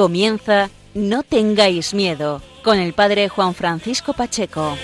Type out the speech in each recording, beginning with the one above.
Comienza No tengáis miedo con el padre Juan Francisco Pacheco.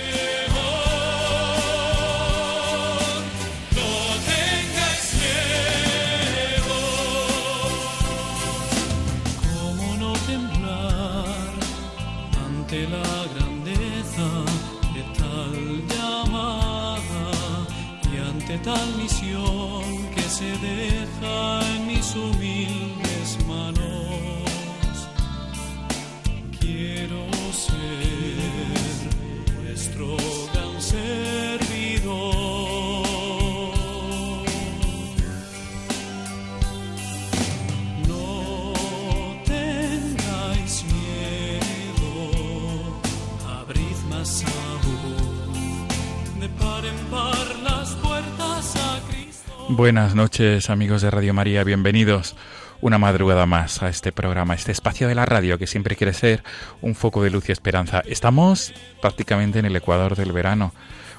Buenas noches amigos de Radio María, bienvenidos una madrugada más a este programa, este espacio de la radio que siempre quiere ser un foco de luz y esperanza. Estamos prácticamente en el ecuador del verano.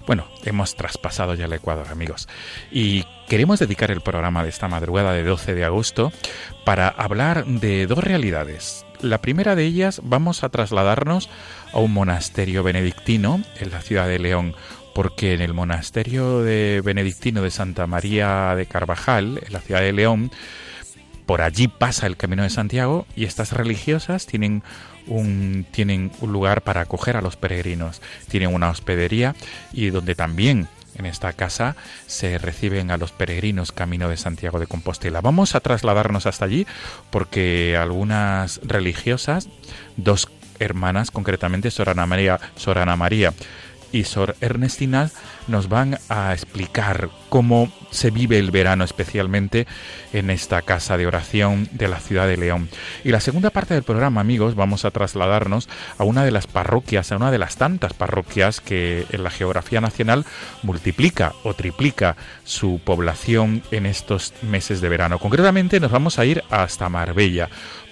Bueno, hemos traspasado ya el Ecuador, amigos. Y queremos dedicar el programa de esta madrugada de 12 de agosto para hablar de dos realidades. La primera de ellas, vamos a trasladarnos a un monasterio benedictino en la ciudad de León, porque en el monasterio de benedictino de Santa María de Carvajal, en la ciudad de León, por allí pasa el Camino de Santiago y estas religiosas tienen un, tienen un lugar para acoger a los peregrinos, tienen una hospedería y donde también en esta casa se reciben a los peregrinos Camino de Santiago de Compostela. Vamos a trasladarnos hasta allí porque algunas religiosas, dos hermanas concretamente, Sor Ana María, Sor Ana María y Sor Ernestina nos van a explicar cómo se vive el verano especialmente en esta casa de oración de la ciudad de León. Y la segunda parte del programa, amigos, vamos a trasladarnos a una de las parroquias, a una de las tantas parroquias que en la geografía nacional multiplica o triplica su población en estos meses de verano. Concretamente nos vamos a ir hasta Marbella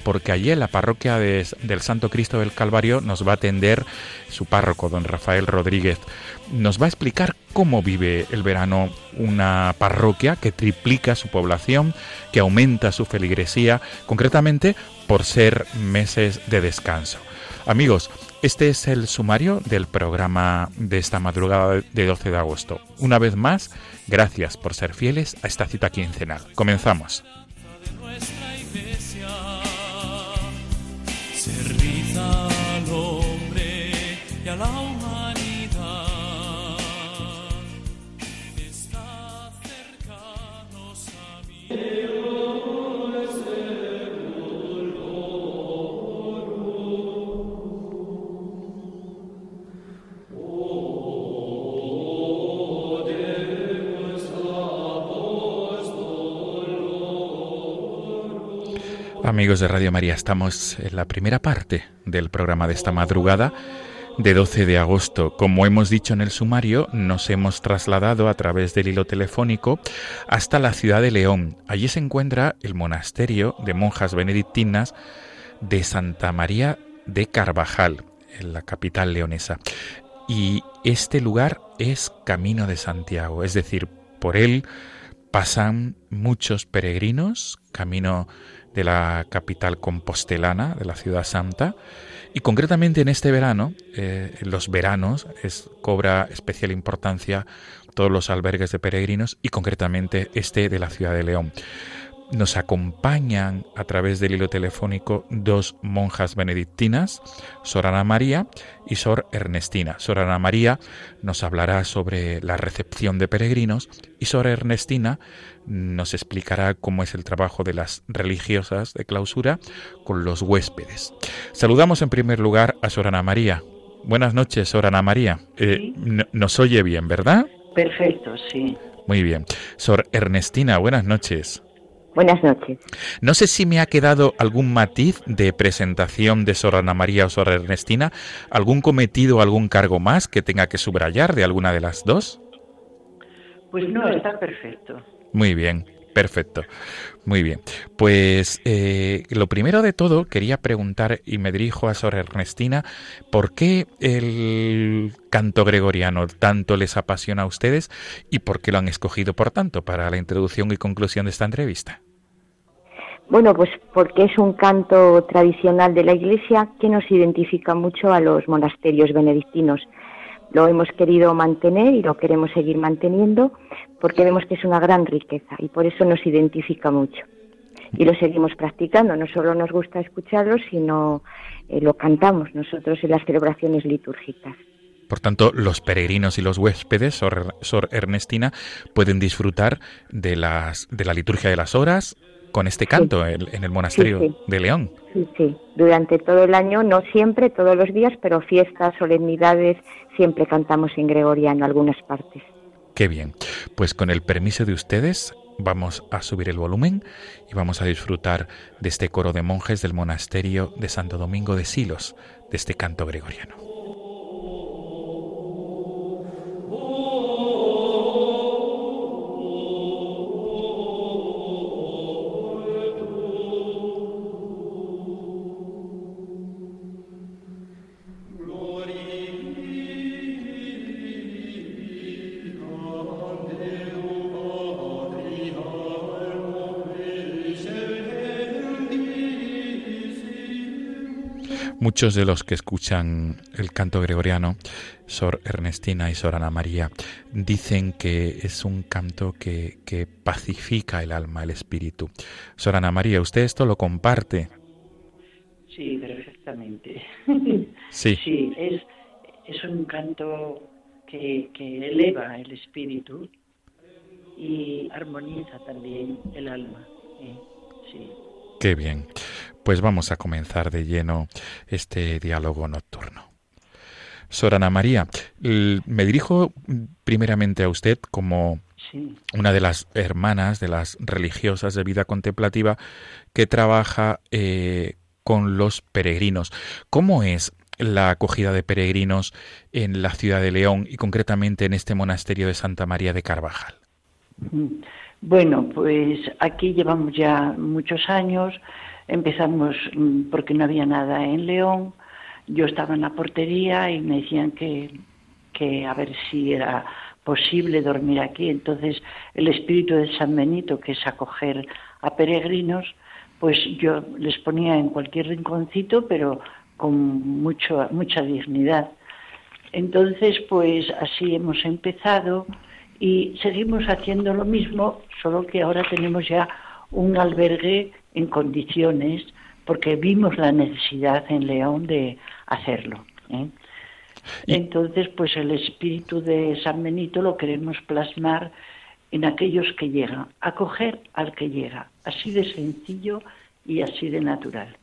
porque allí en la parroquia de, del Santo Cristo del Calvario nos va a atender su párroco, don Rafael Rodríguez. Nos va a explicar cómo vive el verano una parroquia que triplica su población, que aumenta su feligresía, concretamente por ser meses de descanso. Amigos, este es el sumario del programa de esta madrugada de 12 de agosto. Una vez más, gracias por ser fieles a esta cita quincenal. Comenzamos. Amigos de Radio María, estamos en la primera parte del programa de esta madrugada de 12 de agosto. Como hemos dicho en el sumario, nos hemos trasladado a través del hilo telefónico hasta la ciudad de León. Allí se encuentra el monasterio de monjas benedictinas de Santa María de Carvajal, en la capital leonesa. Y este lugar es Camino de Santiago, es decir, por él pasan muchos peregrinos, camino de la capital compostelana, de la ciudad santa, y concretamente en este verano, eh, los veranos, es, cobra especial importancia todos los albergues de peregrinos y concretamente este de la ciudad de León. Nos acompañan a través del hilo telefónico dos monjas benedictinas, Sor Ana María y Sor Ernestina. Sor Ana María nos hablará sobre la recepción de peregrinos y Sor Ernestina nos explicará cómo es el trabajo de las religiosas de clausura con los huéspedes. Saludamos en primer lugar a Sor Ana María. Buenas noches, Sor Ana María. Eh, nos oye bien, ¿verdad? Perfecto, sí. Muy bien. Sor Ernestina, buenas noches. Buenas noches. No sé si me ha quedado algún matiz de presentación de Sor Ana María o Sor Ernestina, algún cometido o algún cargo más que tenga que subrayar de alguna de las dos. Pues no, está perfecto. Muy bien. Perfecto. Muy bien. Pues eh, lo primero de todo quería preguntar, y me dirijo a Sor Ernestina, ¿por qué el canto gregoriano tanto les apasiona a ustedes y por qué lo han escogido, por tanto, para la introducción y conclusión de esta entrevista? Bueno, pues porque es un canto tradicional de la Iglesia que nos identifica mucho a los monasterios benedictinos. Lo hemos querido mantener y lo queremos seguir manteniendo porque vemos que es una gran riqueza y por eso nos identifica mucho. Y lo seguimos practicando, no solo nos gusta escucharlo, sino eh, lo cantamos nosotros en las celebraciones litúrgicas. Por tanto, los peregrinos y los huéspedes, Sor, Ernestina, pueden disfrutar de, las, de la liturgia de las horas con este canto en el monasterio de León. Sí, sí, durante todo el año, no siempre, todos los días, pero fiestas, solemnidades, siempre cantamos en gregoriano algunas partes. Qué bien. Pues con el permiso de ustedes vamos a subir el volumen y vamos a disfrutar de este coro de monjes del monasterio de Santo Domingo de Silos, de este canto gregoriano. Muchos de los que escuchan el canto gregoriano, Sor Ernestina y Sor Ana María, dicen que es un canto que, pacifica el alma, el espíritu. Sor Ana María, ¿usted esto lo comparte? Sí, perfectamente. Sí. Sí, es, es un canto que, que eleva el espíritu y armoniza también el alma. Sí. Qué bien. Pues vamos a comenzar de lleno este diálogo nocturno. Sorana María, me dirijo primeramente a usted como una de las hermanas, de las religiosas de vida contemplativa que trabaja eh, con los peregrinos. ¿Cómo es la acogida de peregrinos en la ciudad de León y concretamente en este monasterio de Santa María de Carvajal? Bueno, pues aquí llevamos ya muchos años Empezamos mm, porque no había nada en León. Yo estaba en la portería y me decían que, que a ver si era posible dormir aquí. Entonces, el espíritu de San Benito, que es acoger a peregrinos, pues yo les ponía en cualquier rinconcito, pero con mucho, mucha dignidad. Entonces, pues así hemos empezado y seguimos haciendo lo mismo, solo que ahora tenemos ya un albergue en condiciones porque vimos la necesidad en León de hacerlo. ¿eh? Entonces, pues el espíritu de San Benito lo queremos plasmar en aquellos que llegan, acoger al que llega, así de sencillo y así de natural.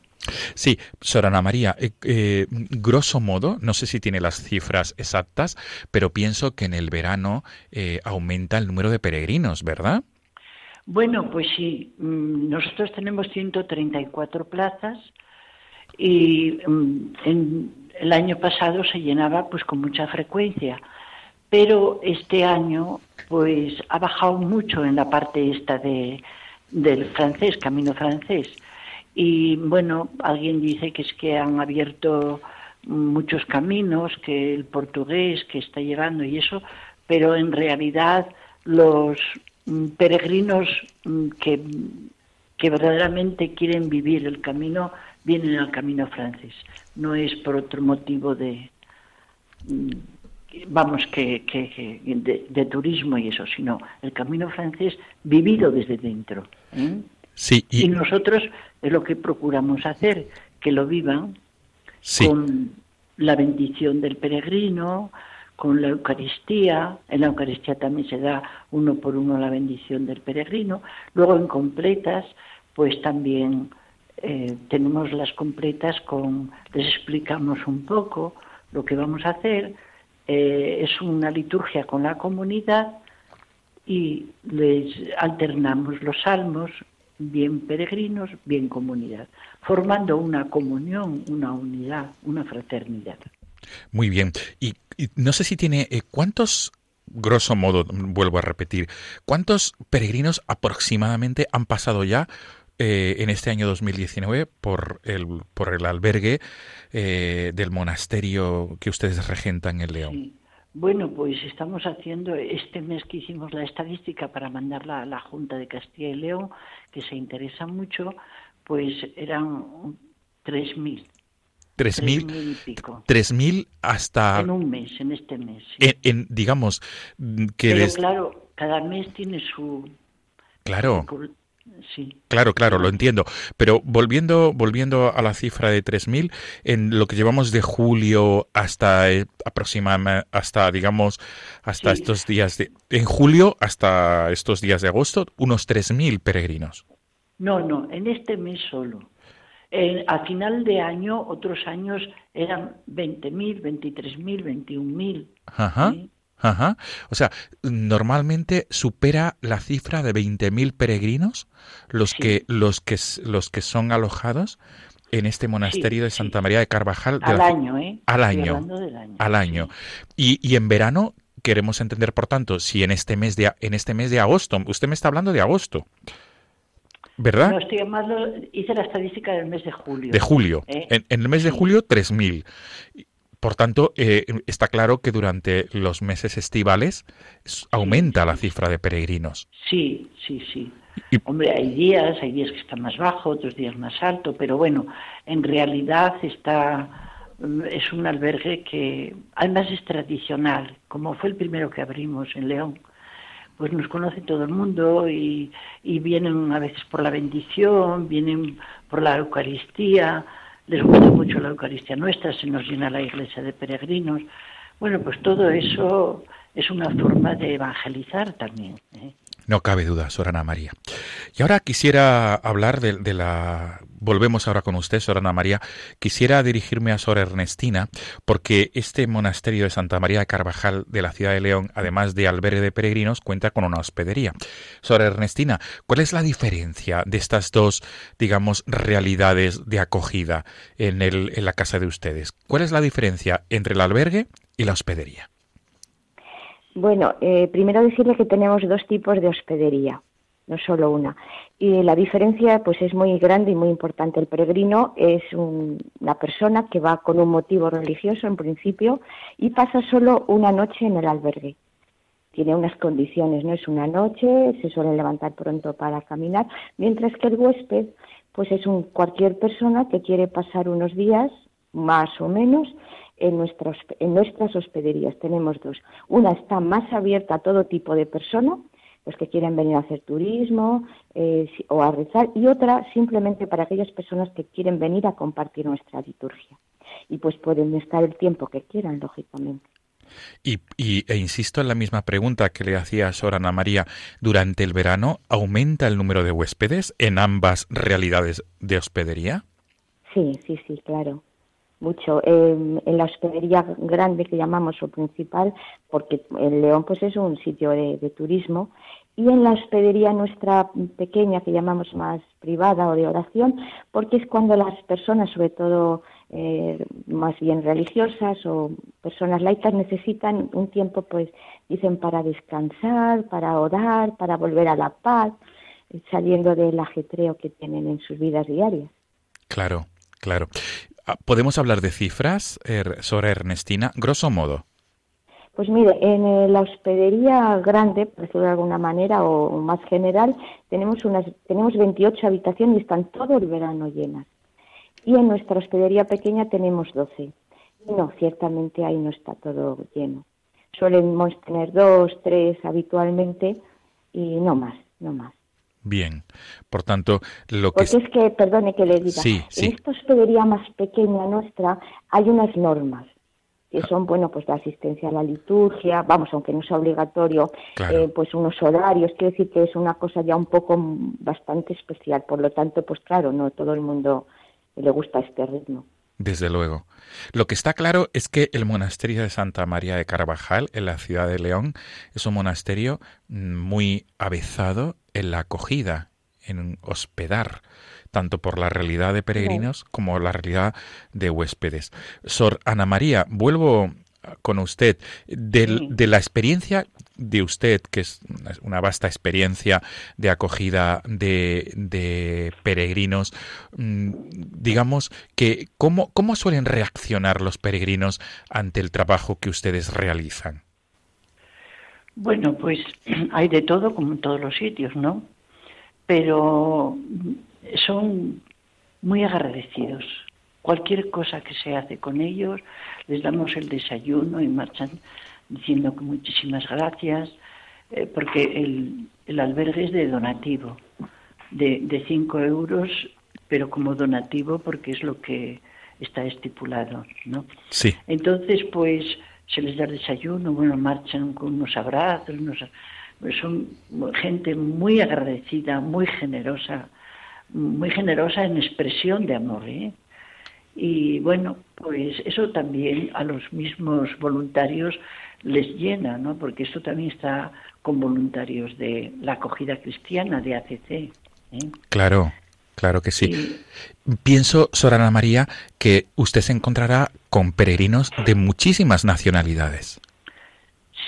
Sí, Sorana María, eh, eh, grosso modo, no sé si tiene las cifras exactas, pero pienso que en el verano aumenta el número de peregrinos, ¿verdad? Bueno, pues sí, mm, nosotros tenemos 134 plazas y mm, en el año pasado se llenaba pues con mucha frecuencia, pero este año pues ha bajado mucho en la parte esta de, del francés, camino francés. Y bueno, alguien dice que es que han abierto muchos caminos, que el portugués que está llegando y eso, pero en realidad los peregrinos mm, que, que verdaderamente quieren vivir el camino vienen al camino francés. No es por otro motivo de, mm, vamos, que, que, de, turismo y eso, sino el camino francés vivido desde dentro. ¿eh? Sí, y... nosotros es lo que procuramos hacer, que lo vivan con la bendición del peregrino, con la Eucaristía. En la Eucaristía también se da uno por uno la bendición del peregrino. Luego en completas, pues también eh, tenemos las completas con, les explicamos un poco Lo que vamos a hacer eh, es una liturgia con la comunidad y les alternamos los salmos, bien peregrinos, bien comunidad, formando una comunión, una unidad, una fraternidad. Muy bien. Y, no sé si tiene eh, cuántos grosso modo, vuelvo a repetir, ¿cuántos peregrinos aproximadamente han pasado ya eh, en este año 2019 por el, por el albergue eh, del monasterio que ustedes regentan en León? Bueno, pues estamos haciendo este mes que hicimos la estadística para mandarla a la Junta de Castilla y León, que se interesa mucho, pues eran 3.000. Tres mil, tres mil hasta... En un mes, en este mes. En, digamos, mm, que... Pero claro, cada mes tiene su... Claro. Sí. Claro, claro, lo entiendo. Pero volviendo, volviendo a la cifra de 3.000, en lo que llevamos de julio hasta eh, aproximadamente, hasta, digamos, hasta estos días de... En julio hasta estos días de agosto, unos 3.000 peregrinos. No, no, en este mes solo a final de año, otros años eran 20.000, 23.000, 21.000. Ajá. Ajá. O sea, normalmente supera la cifra de 20.000 peregrinos los que los que los que son alojados en este monasterio de Santa María de Carvajal. al año, ¿eh? Al año. Al año. Y, y en verano queremos entender, por tanto, si en este mes de en este mes de agosto, usted me está hablando de agosto. ¿Verdad? No, estoy hice la estadística del mes de julio. De julio. ¿Eh? En, el mes de julio, 3.000. Por tanto, eh, está claro que durante los meses estivales aumenta la cifra de peregrinos. Sí, sí, sí. Hombre, hay días, hay días que está más bajo, otros días más alto, pero bueno, en realidad está mm, es un albergue que además es tradicional, como fue el primero que abrimos en León pues nos conoce todo el mundo y, vienen a veces por la bendición, vienen por la Eucaristía, les gusta mucho la Eucaristía nuestra, se nos llena la iglesia de peregrinos. Bueno, pues todo eso es una forma de evangelizar también. ¿eh? No cabe duda, Sorana María. Y ahora quisiera hablar de, la... Volvemos ahora con usted, Sorana María. Quisiera dirigirme a Sor Ernestina, porque este monasterio de Santa María de Carvajal de la ciudad de León, además de albergue de peregrinos, cuenta con una hospedería. Sor Ernestina, ¿cuál es la diferencia de estas dos, digamos, realidades de acogida en la casa de ustedes? ¿Cuál es la diferencia entre el albergue y la hospedería? Bueno, eh, primero decirle que tenemos dos tipos de hospedería, no solo una. Y la diferencia pues es muy grande y muy importante. El peregrino es una persona que va con un motivo religioso en principio y pasa solo una noche en el albergue. Tiene unas condiciones, no es una noche, se suele levantar pronto para caminar, mientras que el huésped pues es un cualquier persona que quiere pasar unos días más o menos en, nuestras, en nuestras hospederías. Tenemos dos. Una está más abierta a todo tipo de personas, los que quieren venir a hacer turismo eh, o a rezar, y otra simplemente para aquellas personas que quieren venir a compartir nuestra liturgia. Y pues pueden estar el tiempo que quieran, lógicamente. Y, e insisto en la misma pregunta que le hacía Sor Ana María, ¿durante el verano aumenta el número de huéspedes en ambas realidades de hospedería? Sí, sí, sí, claro mucho en la hospedería grande que llamamos o principal, porque el León pues es un sitio de, turismo, y en la hospedería nuestra pequeña que llamamos más privada o de oración, porque es cuando las personas, sobre todo eh, más bien religiosas o personas laicas, necesitan un tiempo, pues dicen, para descansar, para orar, para volver a la paz, saliendo del ajetreo que tienen en sus vidas diarias. Claro, claro. Ah, ¿Podemos hablar de cifras, sobre Ernestina? Grosso modo. Pues mire, en eh, la hospedería grande, por decirlo de alguna manera, o más general, tenemos, unas, tenemos 28 habitaciones y están todo el verano llenas. Y en nuestra hospedería pequeña tenemos 12. Y no, ciertamente ahí no está todo lleno. Solemos tener dos, tres habitualmente y no más, no más. Bien, por tanto, lo que... Porque es que, perdone que le diga, en esta hospedería más pequeña nuestra hay unas normas que son, bueno, pues la asistencia a la liturgia, vamos, aunque no sea obligatorio, eh, pues unos horarios, quiere decir que es una cosa ya un poco bastante especial, por lo tanto, pues claro, no todo el mundo le gusta este ritmo. Desde luego. Lo que está claro es que el monasterio de Santa María de Carvajal, en la ciudad de León, es un monasterio mm, muy avezado en la acogida, en hospedar, tanto por la realidad de peregrinos como la realidad de huéspedes. Sor Ana María, vuelvo con usted de la experiencia de usted, que es una vasta experiencia de acogida de, peregrinos, mm, digamos que ¿cómo, ¿cómo suelen reaccionar los peregrinos ante el trabajo que ustedes realizan? Bueno, pues hay de todo, como en todos los sitios, ¿no? Pero son muy agradecidos. Cualquier cosa que se hace con ellos, les damos el desayuno y marchan diciendo que muchísimas gracias, eh, porque el, el, albergue es de donativo, de, de cinco euros, pero como donativo porque es lo que está estipulado, ¿no? Sí. Entonces, pues se les da el desayuno, bueno, marchan con unos abrazos, son gente muy agradecida, muy generosa, muy generosa en expresión de amor, ¿eh? Y bueno, pues eso también a los mismos voluntarios les llena, ¿no? Porque esto también está con voluntarios de la acogida cristiana de ACC. ¿eh? Claro, claro que sí. Pienso, Sorana María, que usted se encontrará con peregrinos de muchísimas nacionalidades.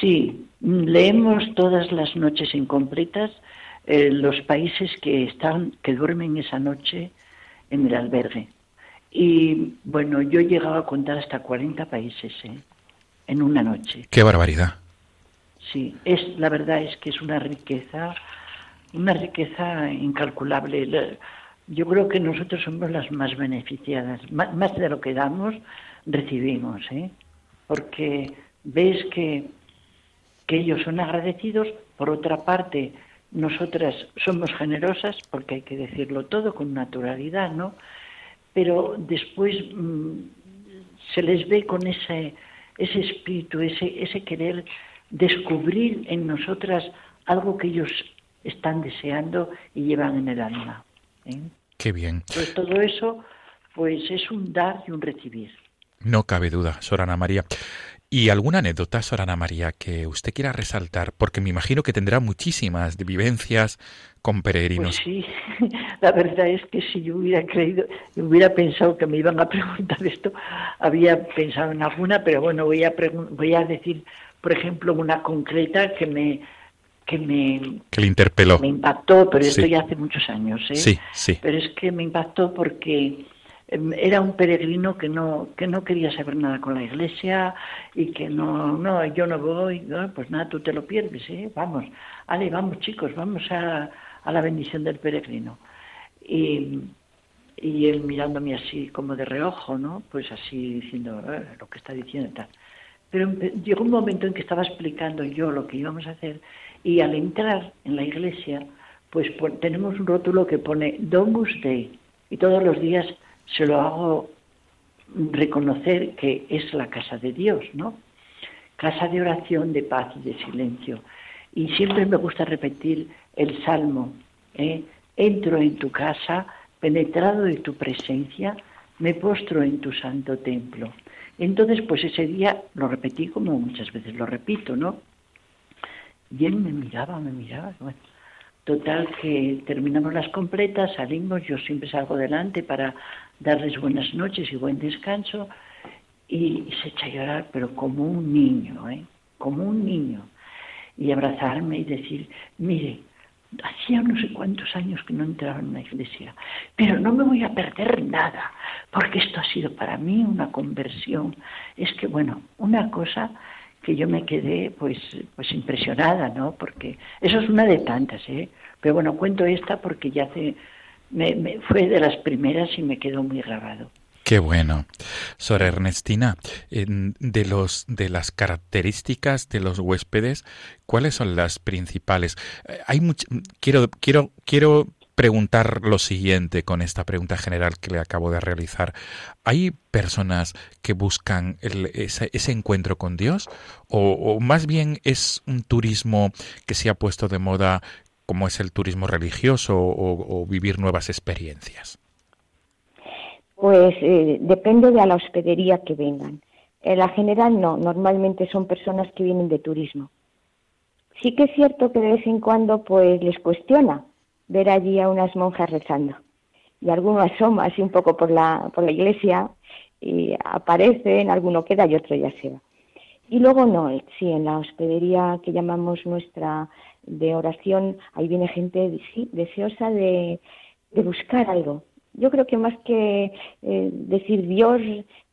Sí, leemos todas las noches incompletas eh, los países que están, que duermen esa noche en el albergue. Y bueno, yo he llegado a contar hasta 40 países ¿eh? En una noche. ¡Qué barbaridad! Sí, es, la verdad es que es una riqueza, una riqueza incalculable. Yo creo que nosotros somos las más beneficiadas. Más de lo que damos, recibimos, ¿eh? Porque ves que, que ellos son agradecidos, por otra parte, nosotras somos generosas, porque hay que decirlo todo con naturalidad, ¿no? pero después mm, se les ve con ese, ese espíritu, ese, ese querer descubrir en nosotras algo que ellos están deseando y llevan en el alma. ¿eh? Qué bien. Pues todo eso, pues es un dar y un recibir. No cabe duda, Sorana María. ¿Y alguna anécdota, Sorana María, que usted quiera resaltar? Porque me imagino que tendrá muchísimas vivencias con peregrinos. Pues sí, la verdad es que si yo hubiera creído, hubiera pensado que me iban a preguntar esto, había pensado en alguna, pero bueno, voy a, voy a decir, por ejemplo, una concreta que me que me que le interpeló. Me impactó, pero esto ya hace muchos años, ¿eh? Sí, sí. Pero es que me impactó porque era un peregrino que no que no quería saber nada con la iglesia y que no no yo no voy pues nada tú te lo pierdes ¿eh? vamos ale vamos chicos vamos a, a la bendición del peregrino. Y, y él mirándome así como de reojo no pues así diciendo eh, lo que está diciendo tal pero llegó un momento en que estaba explicando yo lo que íbamos a hacer y al entrar en la iglesia pues tenemos un rótulo que pone Domus Dei y todos los días se lo hago reconocer que es la casa de Dios, ¿no? Casa de oración, de paz y de silencio. Y siempre me gusta repetir el salmo, ¿eh? entro en tu casa, penetrado de tu presencia, me postro en tu santo templo. Entonces, pues ese día lo repetí como muchas veces lo repito, ¿no? Y él me miraba, me miraba, bueno, Total que terminamos las completas, salimos, yo siempre salgo delante para darles buenas noches y buen descanso y, se echa a llorar, pero como un niño, ¿eh? como un niño. Y abrazarme y decir, mire, hacía no sé cuántos años que no entraba en una iglesia, pero no me voy a perder nada, porque esto ha sido para mí una conversión. Es que, bueno, una cosa que yo me quedé pues pues impresionada, ¿no? Porque eso es una de tantas, ¿eh? Pero bueno, cuento esta porque ya hace, me, fue de las primeras y me quedó muy grabado. Qué bueno. Sor Ernestina, de los de las características de los huéspedes, ¿cuáles son las principales? Eh, hay quiero quiero quiero preguntar lo siguiente con esta pregunta general que le acabo de realizar. ¿Hay personas que buscan ese, encuentro con Dios? O, más bien es un turismo que se ha puesto de moda como es el turismo religioso o, vivir nuevas experiencias? Pues eh, depende de la hospedería que vengan. En la general no, normalmente son personas que vienen de turismo. Sí que es cierto que de vez en cuando pues les cuestiona ver allí a unas monjas rezando. Y alguno asoma así un poco por la, por la iglesia y aparecen, alguno queda y otro ya se va. Y luego no, sí, en la hospedería que llamamos nuestra de oración, ahí viene gente sí, deseosa de, buscar algo, yo creo que más que eh, decir Dios,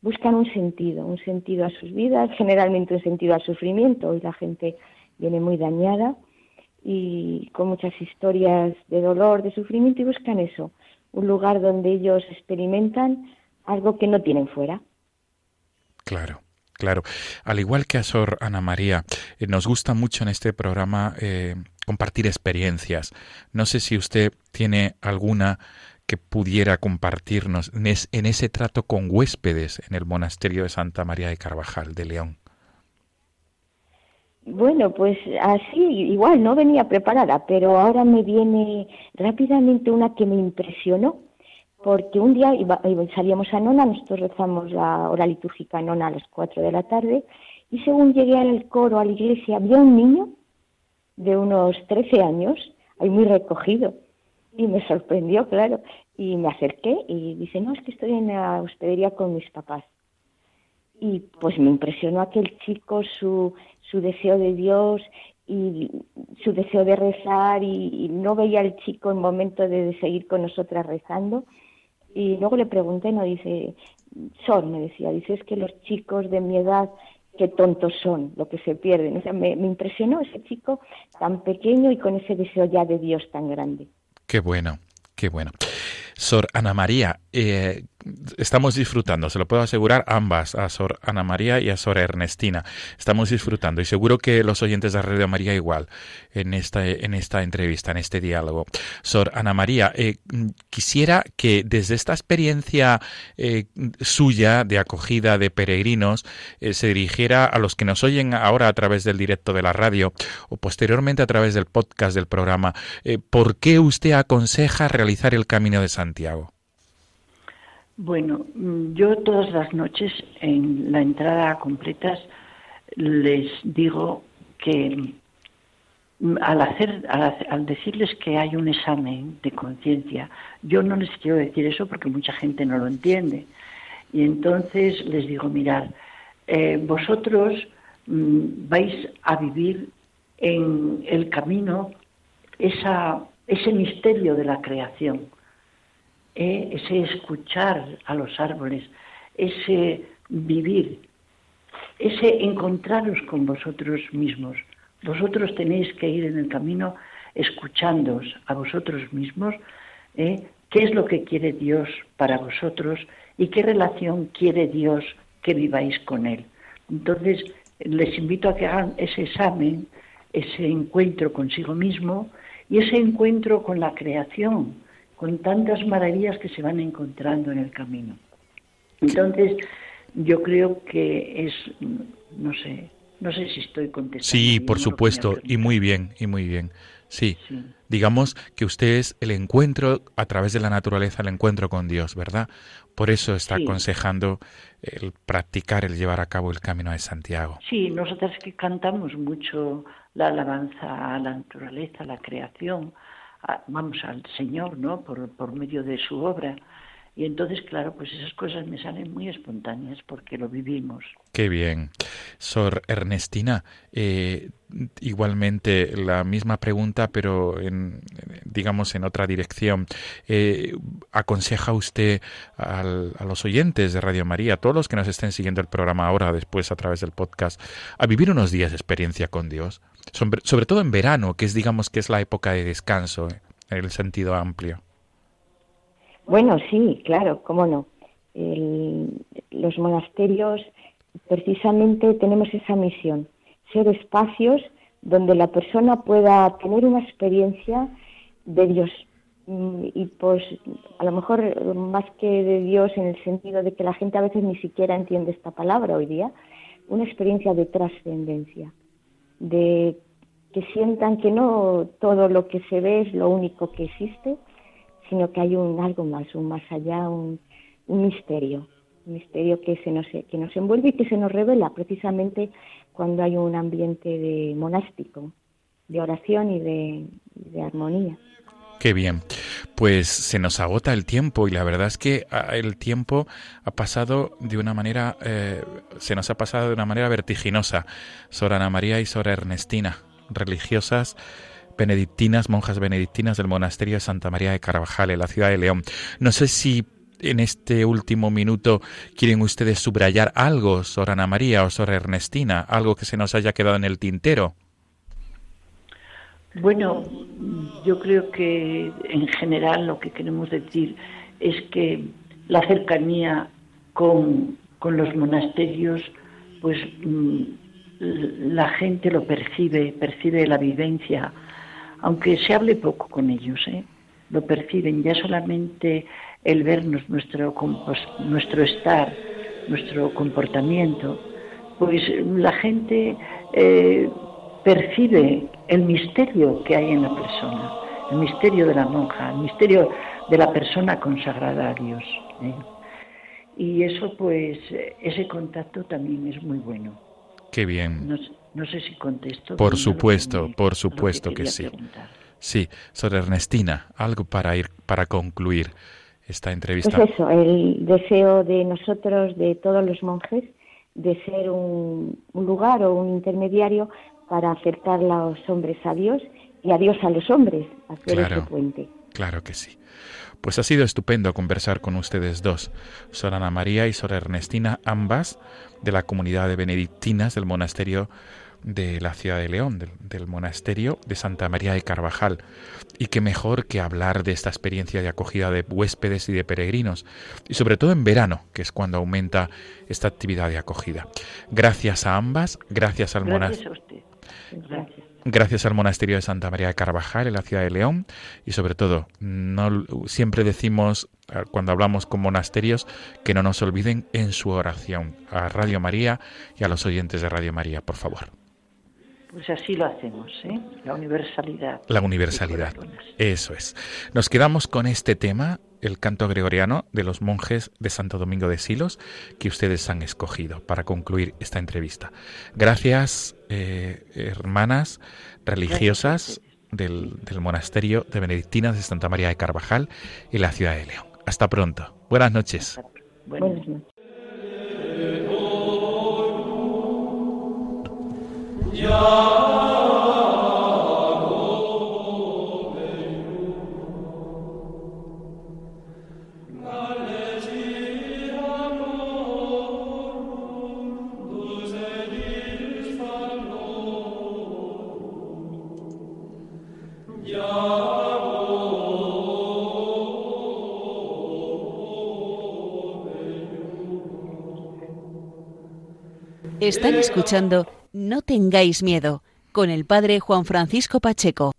buscan un sentido, un sentido a sus vidas, generalmente un sentido al sufrimiento. Hoy la gente viene muy dañada y con muchas historias de dolor, de sufrimiento y buscan eso, un lugar donde ellos experimentan algo que no tienen fuera. Claro. Claro, al igual que a Sor Ana María, eh, nos gusta mucho en este programa eh, compartir experiencias. No sé si usted tiene alguna que pudiera compartirnos en ese trato con huéspedes en el monasterio de Santa María de Carvajal de León. Bueno, pues así, igual no venía preparada, pero ahora me viene rápidamente una que me impresionó, porque un día salíamos a Nona, nosotros rezamos la hora litúrgica Nona a las 4 de la tarde, y según llegué al coro, a la iglesia, vi a un niño de unos 13 años, ahí muy recogido, y me sorprendió, claro, y me acerqué y dice, no, es que estoy en la hospedería con mis papás. Y pues me impresionó aquel chico, su, su deseo de Dios y su deseo de rezar y, no veía al chico en momento de, seguir con nosotras rezando. Y luego le pregunté, no, dice, Sor, me decía, dice, es que los chicos de mi edad qué tontos son, lo que se pierden. O sea, me, me impresionó ese chico tan pequeño y con ese deseo ya de Dios tan grande. Qué bueno, qué bueno. Sor Ana María, eh, estamos disfrutando, se lo puedo asegurar ambas, a Sor Ana María y a Sor Ernestina. Estamos disfrutando y seguro que los oyentes de Radio María igual en esta, en esta entrevista, en este diálogo. Sor Ana María, eh, quisiera que desde esta experiencia eh, suya de acogida de peregrinos se dirigiera a los que nos oyen ahora a través del directo de la radio o posteriormente a través del podcast del programa. ¿Por qué usted aconseja realizar el Camino de Santiago? Bueno, mm, yo todas las noches en la entrada a completas les digo que mm, al hacer al, decirles que hay un examen de conciencia, yo no les quiero decir eso porque mucha gente no lo entiende. Y entonces les digo, mirad, eh, vosotros mm, vais a vivir en el camino esa, ese misterio de la creación ¿eh? ese escuchar a los árboles, ese vivir, ese encontraros con vosotros mismos. Vosotros tenéis que ir en el camino escuchándoos a vosotros mismos, ¿eh? qué es lo que quiere Dios para vosotros y qué relación quiere Dios que viváis con Él. Entonces, les invito a que hagan ese examen, ese encuentro consigo mismo y ese encuentro con la creación, con tantas maravillas que se van encontrando en el camino. Entonces, yo creo que es, no sé, no sé si estoy contestando. Sí, por supuesto, y muy bien, y muy bien. Sí. Digamos que usted es el encuentro a través de la naturaleza, el encuentro con Dios, ¿verdad? Por eso está aconsejando el practicar, el llevar a cabo el camino de Santiago. Sí, nosotras que cantamos mucho la alabanza a la naturaleza, a la creación, vamos, al Señor, ¿no? Por, por medio de su obra. Y entonces, claro, pues esas cosas me salen muy espontáneas porque lo vivimos. Qué bien. Sor Ernestina, eh, igualmente la misma pregunta, pero en, digamos en otra dirección. Eh, ¿Aconseja usted a los oyentes de Radio María, a todos los que nos estén siguiendo el programa ahora, después a través del podcast, a vivir unos días de experiencia con Dios? Sobre, todo en verano, que es digamos que es la época de descanso, eh, en el sentido amplio. Bueno, sí, claro, cómo no. los monasterios precisamente tenemos esa misión, ser espacios donde la persona pueda tener una experiencia de Dios. Mm, y pues a lo mejor más que de Dios en el sentido de que la gente a veces ni siquiera entiende esta palabra hoy día, una experiencia de trascendencia, de que sientan que no todo lo que se ve es lo único que existe, sino que hay un algo más, un más allá, un, misterio, un misterio que, se nos, que nos envuelve y que se nos revela precisamente cuando hay un ambiente de monástico, de oración y de armonía. Qué bien. Pues se nos agota el tiempo y la verdad es que ah, el tiempo ha pasado de una manera, eh, se nos ha pasado de una manera vertiginosa. Sor Ana María y Sor Ernestina, religiosas benedictinas, monjas benedictinas del monasterio de Santa María de Carvajal, en la ciudad de León. No sé si en este último minuto quieren ustedes subrayar algo, Sor Ana María o Sor Ernestina, algo que se nos haya quedado en el tintero. Bueno, yo creo que en general lo que queremos decir es que la cercanía con, los monasterios, pues mm, la gente lo percibe, percibe la vivencia, aunque se hable poco con ellos, ¿eh? lo perciben, ya solamente el vernos, nuestro, pues, nuestro estar, nuestro comportamiento, pues la gente eh, percibe el misterio que hay en la persona, el misterio de la monja, el misterio de la persona consagrada a Dios. ¿eh? Y eso, pues, ese contacto también es muy bueno. Qué bien. No, sé si contesto. Por supuesto, por supuesto que, sí. Sí, Sor Ernestina, algo para ir, para concluir esta entrevista. Pues eso, el deseo de nosotros, de todos los monjes, de ser un, un lugar o un intermediario para acercar a los hombres a Dios y a Dios a los hombres, hacer ese puente. Claro que sí. Pues ha sido estupendo conversar con ustedes dos, Sor Ana María y Sor Ernestina, ambas de la comunidad de benedictinas del monasterio de la ciudad de León, del, monasterio de Santa María de Carvajal. Y qué mejor que hablar de esta experiencia de acogida de huéspedes y de peregrinos, y sobre todo en verano, que es cuando aumenta esta actividad de acogida. Gracias a ambas, gracias al monasterio. Gracias. al monasterio de Santa María de Carvajal en la ciudad de León y sobre todo, no, siempre decimos cuando hablamos con monasterios que no nos olviden en su oración a Radio María y a los oyentes de Radio María, por favor. Pues así lo hacemos, ¿eh? La universalidad. La universalidad, eso es. Nos quedamos con este tema el canto gregoriano de los monjes de Santo Domingo de Silos que ustedes han escogido para concluir esta entrevista. Gracias, eh, hermanas religiosas del, del, monasterio de Benedictinas de Santa María de Carvajal en la ciudad de León. Hasta pronto. Buenas noches. Buenas noches. Están escuchando No tengáis miedo con el padre Juan Francisco Pacheco.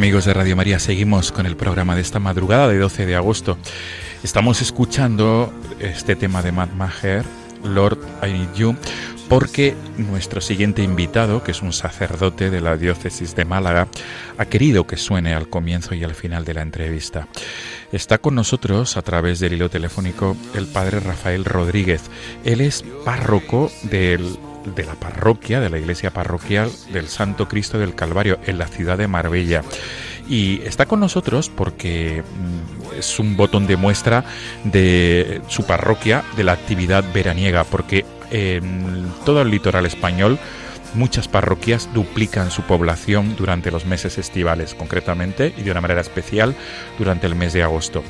Amigos de Radio María, seguimos con el programa de esta madrugada de 12 de agosto. Estamos escuchando este tema de Matt Maher, Lord I Need You, porque nuestro siguiente invitado, que es un sacerdote de la diócesis de Málaga, ha querido que suene al comienzo y al final de la entrevista. Está con nosotros a través del hilo telefónico el padre Rafael Rodríguez. Él es párroco del de la parroquia, de la iglesia parroquial del Santo Cristo del Calvario en la ciudad de Marbella. Y está con nosotros porque mm, es un botón de muestra de su parroquia, de la actividad veraniega, porque en todo el litoral español muchas parroquias duplican su población durante los meses estivales, concretamente y de una manera especial durante el mes de agosto.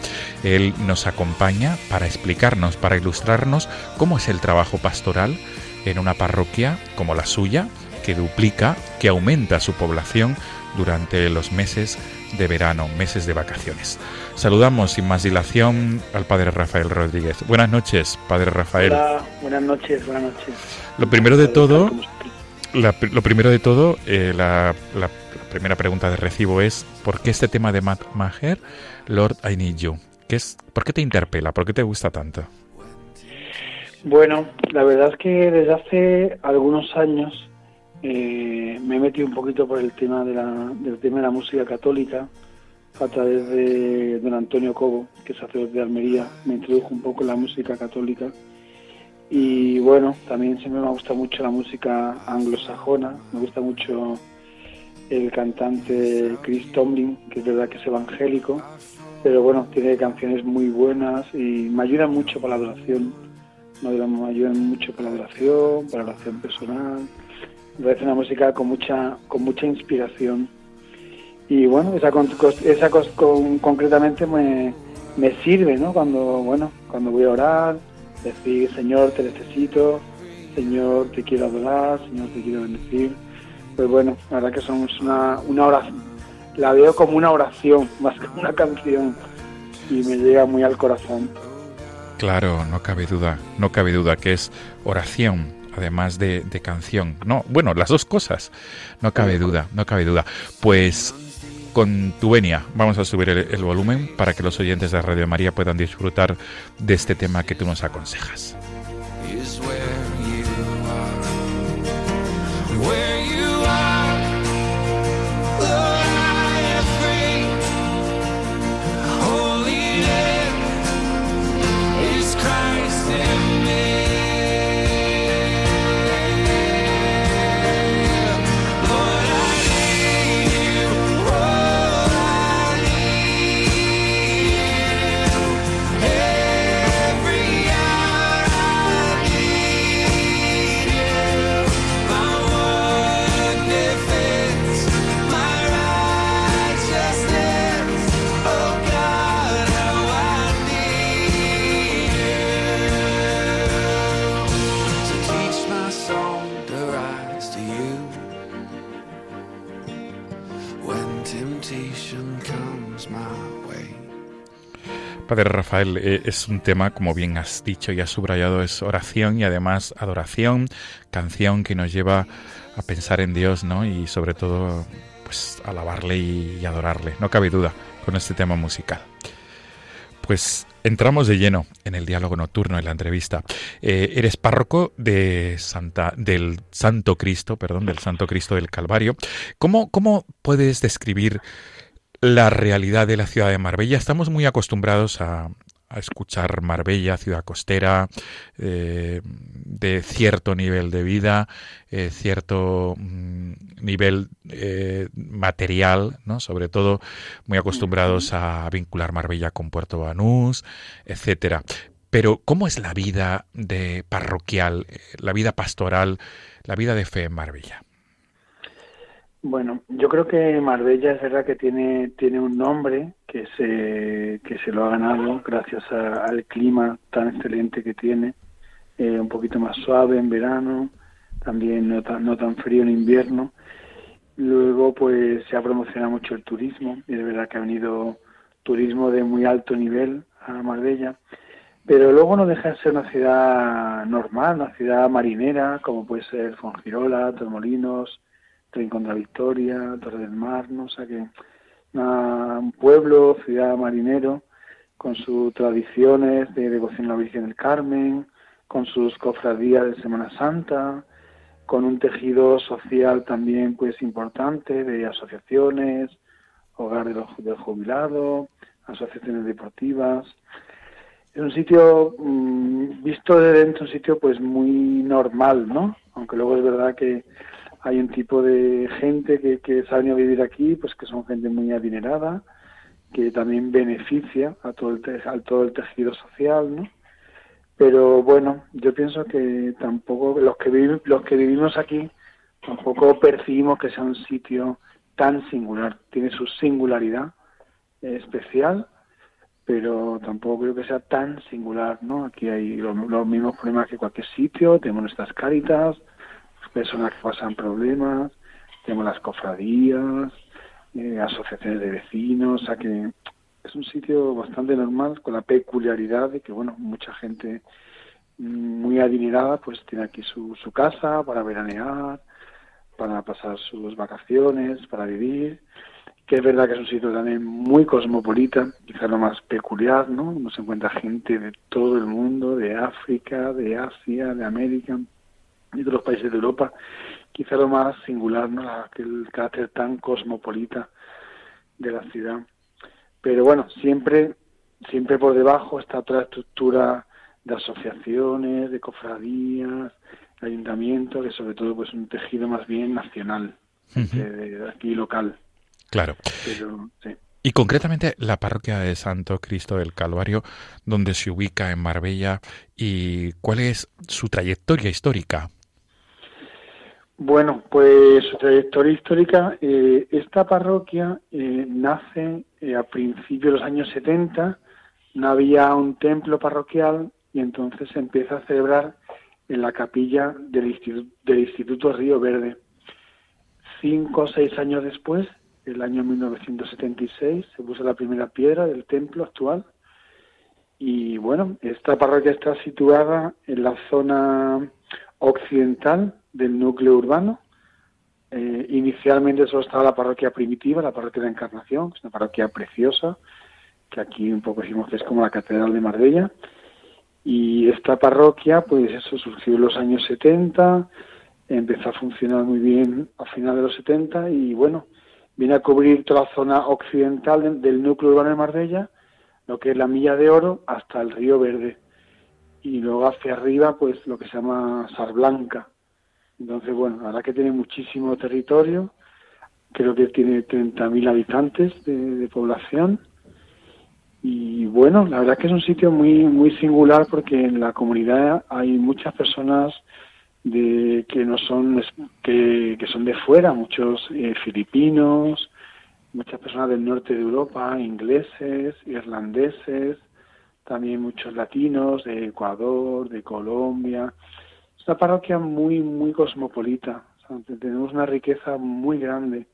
Él nos acompaña para explicarnos, para ilustrarnos cómo es el trabajo pastoral en una parroquia como la suya, que duplica, que aumenta su población durante los meses de verano, meses de vacaciones. Saludamos sin más dilación al padre Rafael Rodríguez. Buenas noches, padre Rafael. Hola, buenas noches, buenas noches. Lo primero de todo, lo primero de todo, eh, la, primera pregunta de recibo es ¿por qué este tema de Matt Maher, Lord I Need You? ¿Qué es, ¿Por qué te interpela? ¿Por qué te gusta tanto? Bueno, la verdad es que desde hace algunos años eh, me he metido un poquito por el tema de la, del tema de la música católica a través de don Antonio Cobo, que es sacerdote de Almería, me introdujo un poco en la música católica. Y bueno, también siempre me gusta mucho la música anglosajona, me gusta mucho el cantante Chris Tomlin, que es verdad que es evangélico, pero bueno, tiene canciones muy buenas y me ayudan mucho para la adoración, me ayudan mucho para la adoración, para la oración personal, me una música con mucha, con mucha inspiración. Y bueno, esa, esa con, concretamente me, me sirve, ¿no? Cuando, bueno, cuando voy a orar, decir, Señor, te necesito, Señor, te quiero adorar, Señor, te quiero bendecir. Pues bueno, la verdad que somos una, una oración, la veo como una oración, más que una canción, y me llega muy al corazón. Claro, no cabe duda, no cabe duda que es oración, además de, canción. No, bueno, las dos cosas. No cabe duda, no cabe duda. Pues con tu venia vamos a subir el, volumen para que los oyentes de Radio María puedan disfrutar de este tema que tú nos aconsejas. Padre Rafael, eh, es un tema, como bien has dicho y has subrayado, es oración y además adoración, canción que nos lleva a pensar en Dios, ¿no? Y sobre todo, pues, alabarle y, adorarle. No cabe duda con este tema musical. Pues entramos de lleno en el diálogo nocturno, en la entrevista. Eh, eres párroco de Santa, del Santo Cristo, perdón, del Santo Cristo del Calvario. ¿Cómo, cómo puedes describir la realidad de la ciudad de Marbella. Estamos muy acostumbrados a, escuchar Marbella, ciudad costera, eh, de cierto nivel de vida, eh, cierto mm, nivel eh, material, ¿no? sobre todo muy acostumbrados a vincular Marbella con Puerto Banús, etcétera. Pero, ¿cómo es la vida de parroquial, la vida pastoral, la vida de fe en Marbella? Bueno, yo creo que Marbella es verdad que tiene, tiene un nombre que se, que se lo ha ganado gracias al clima tan excelente que tiene, eh, un poquito más suave en verano, también no tan, no tan frío en invierno. Luego, pues se ha promocionado mucho el turismo, y es verdad que ha venido turismo de muy alto nivel a Marbella, pero luego no deja de ser una ciudad normal, una ciudad marinera, como puede ser Fongirola, Tormolinos, Rincón de la Victoria, Torre del Mar, ¿no? O sea que un pueblo, ciudad marinero, con sus tradiciones de devoción a la Virgen del Carmen, con sus cofradías de Semana Santa, con un tejido social también pues importante de asociaciones, hogar del jubilado, asociaciones deportivas. Es un sitio mm, visto de dentro, un sitio pues muy normal, ¿no? Aunque luego es verdad que hay un tipo de gente que, que a vivir aquí, pues que son gente muy adinerada, que también beneficia a todo el, a todo el tejido social, ¿no? Pero bueno, yo pienso que tampoco los que vivimos, los que vivimos aquí tampoco percibimos que sea un sitio tan singular. Tiene su singularidad especial, pero tampoco creo que sea tan singular, ¿no? Aquí hay los, mismos problemas que cualquier sitio, tenemos nuestras caritas, personas que pasan problemas, tenemos las cofradías, eh, asociaciones de vecinos, o sea que es un sitio bastante normal con la peculiaridad de que, bueno, mucha gente muy adinerada pues tiene aquí su, su casa para veranear, para pasar sus vacaciones, para vivir, que es verdad que es un sitio también muy cosmopolita, quizá lo más peculiar, ¿no? Uno se encuentra gente de todo el mundo, de África, de Asia, de América y de los países de Europa, quizá lo más singular, ¿no? el carácter tan cosmopolita de la ciudad. Pero bueno, siempre, siempre por debajo está otra estructura de asociaciones, de cofradías, de ayuntamientos, que sobre todo pues un tejido más bien nacional, de, aquí local. Claro. Y concretamente la parroquia de Santo Cristo del Calvario, donde se ubica en Marbella, y cuál es su trayectoria histórica. Bueno, pues su trayectoria histórica, eh, esta parroquia eh, nace eh, a principios de los años 70, no había un templo parroquial y entonces se empieza a celebrar en la capilla del Instituto, del Instituto Río Verde. Cinco o seis años después, el año 1976, se puso la primera piedra del templo actual y bueno, esta parroquia está situada en la zona occidental del núcleo urbano. Eh, inicialmente solo estaba la parroquia primitiva, la parroquia de Encarnación, que es una parroquia preciosa, que aquí un poco decimos que es como la Catedral de Marbella. Y esta parroquia, pues eso surgió en los años 70, empezó a funcionar muy bien a final de los 70 y bueno, viene a cubrir toda la zona occidental del núcleo urbano de Marbella, lo que es la Milla de Oro, hasta el Río Verde. Y luego hacia arriba, pues lo que se llama Sar Blanca, entonces, bueno, la verdad que tiene muchísimo territorio, creo que tiene 30.000 habitantes de, población. Y bueno, la verdad que es un sitio muy muy singular porque en la comunidad hay muchas personas de que no son que, son de fuera, muchos eh, filipinos, muchas personas del norte de Europa, ingleses, irlandeses, también muchos latinos de Ecuador, de Colombia. Una parroquia muy, muy cosmopolita. tenemos una riqueza muy grande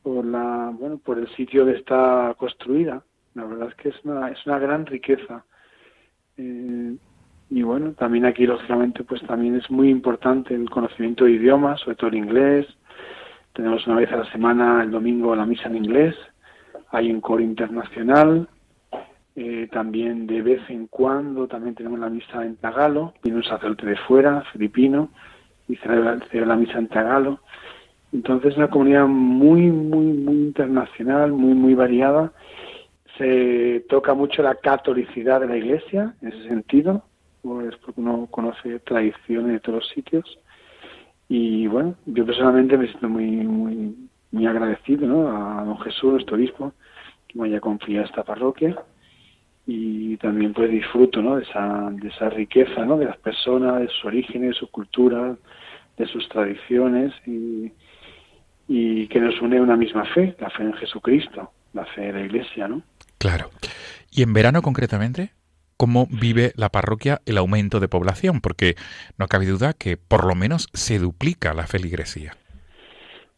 por la, bueno, por el sitio donde está construida. La verdad es que es una, es una gran riqueza. Eh, y bueno, también aquí lógicamente pues también es muy importante el conocimiento de idiomas, sobre todo el inglés. Tenemos una vez a la semana el domingo la misa en inglés. Hay un coro internacional. Eh, también de vez en cuando también tenemos la misa en tagalo, viene un sacerdote de fuera, filipino, y celebra, la misa en tagalo. Entonces es una comunidad muy, muy, muy internacional, muy, muy variada. Se toca mucho la catolicidad de la iglesia, en ese sentido, pues porque uno conoce tradiciones de todos los sitios. Y bueno, yo personalmente me siento muy, muy, muy agradecido ¿no? a don Jesús, nuestro obispo, que me haya confiado esta parroquia y también pues disfruto ¿no? de, esa, de esa riqueza ¿no? de las personas, de sus orígenes, de su cultura, de sus tradiciones y, y que nos une una misma fe, la fe en Jesucristo, la fe de la Iglesia. ¿no? Claro. ¿Y en verano concretamente? ¿Cómo vive la parroquia el aumento de población? Porque no cabe duda que por lo menos se duplica la feligresía.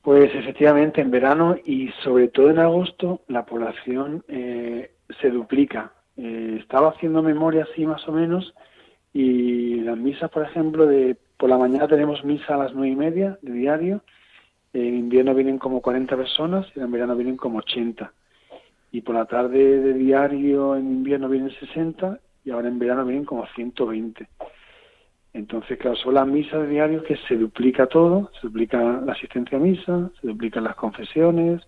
Pues efectivamente en verano y sobre todo en agosto la población eh, se duplica eh, estaba haciendo memoria así más o menos y las misas, por ejemplo, de por la mañana tenemos misa a las nueve y media de diario, en invierno vienen como 40 personas y en verano vienen como 80. Y por la tarde de diario en invierno vienen 60 y ahora en verano vienen como 120. Entonces, claro, son las misas de diario que se duplica todo, se duplica la asistencia a misa, se duplican las confesiones,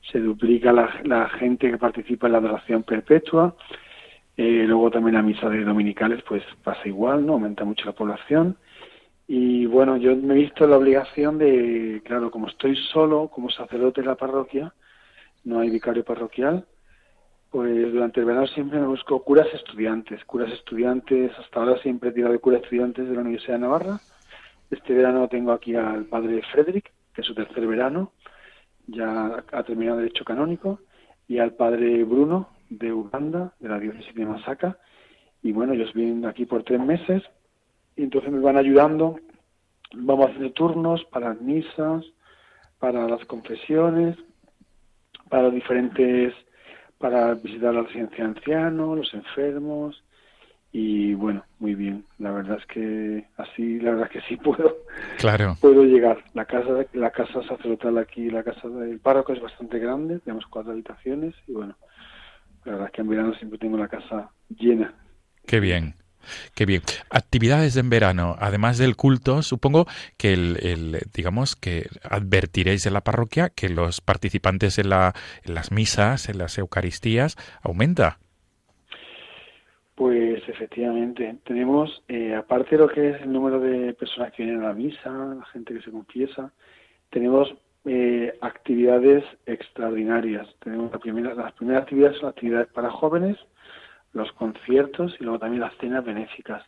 se duplica la, gente que participa en la adoración perpetua. Eh, luego también la misa de dominicales pues pasa igual, ¿no? Aumenta mucho la población. Y bueno, yo me he visto la obligación de, claro, como estoy solo como sacerdote de la parroquia, no hay vicario parroquial, pues durante el verano siempre me busco curas estudiantes, curas estudiantes, hasta ahora siempre he tirado de curas estudiantes de la Universidad de Navarra, Este verano tengo aquí al padre Frederick, que es su tercer verano, ya ha terminado Derecho Canónico, y al padre Bruno de Uganda, de la diócesis de Masaka. Y bueno, ellos vienen aquí por tres meses y entonces me van ayudando. Vamos a hacer turnos para misas, para las confesiones, para diferentes, para visitar la residencia de ancianos, los enfermos, y bueno, muy bien. La verdad es que así, la verdad es que sí puedo. Claro. Puedo llegar. La casa, la casa sacerdotal aquí, la casa del párroco es bastante grande, tenemos cuatro habitaciones y bueno, la verdad es que en verano siempre tengo la casa llena. Qué bien. Qué bien. Actividades en verano, además del culto, supongo que el, digamos que advertiréis en la parroquia que los participantes en, la, en las misas, en las Eucaristías, aumenta. Pues efectivamente, tenemos, eh, aparte de lo que es el número de personas que vienen a la misa, la gente que se confiesa, tenemos eh, actividades extraordinarias. Tenemos la primera, las primeras actividades son actividades para jóvenes, los conciertos y luego también las cenas benéficas.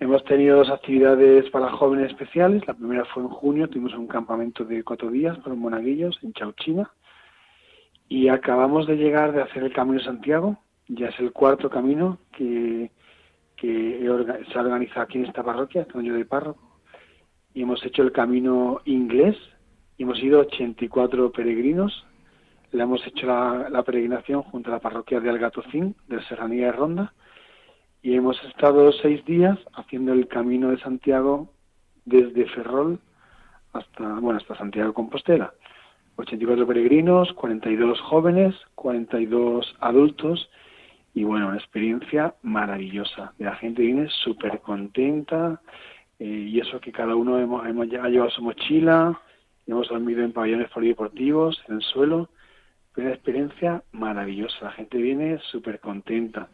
Hemos tenido dos actividades para jóvenes especiales. La primera fue en junio, tuvimos un campamento de cuatro días para los monaguillos en Chauchina. Y acabamos de llegar de hacer el Camino de Santiago, ya es el cuarto camino que, se organiza aquí en esta parroquia, este año de párroco. Y hemos hecho el camino inglés, y hemos ido 84 peregrinos. Le hemos hecho la, peregrinación junto a la parroquia de Algatocín, de Serranía de Ronda, y hemos estado seis días haciendo el camino de Santiago desde Ferrol hasta, bueno, hasta Santiago de Compostela. 84 peregrinos, 42 jóvenes, 42 adultos y bueno, una experiencia maravillosa. La gente viene súper contenta eh, y eso que cada uno hemos, hemos llevado su mochila, hemos dormido en pabellones polideportivos, en el suelo, una experiencia maravillosa. La gente viene súper contenta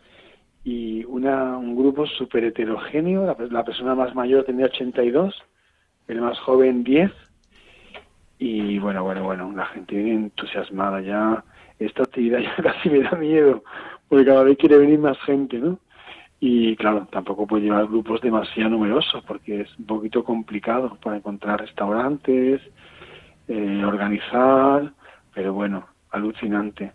y una, un grupo súper heterogéneo. La, la, persona más mayor tenía 82, el más joven 10 y bueno, bueno, bueno, la gente viene entusiasmada ya. Esta actividad ya casi me da miedo porque cada vez quiere venir más gente, ¿no? Y claro, tampoco puede llevar grupos demasiado numerosos porque es un poquito complicado para encontrar restaurantes, eh, organizar, pero bueno, alucinante.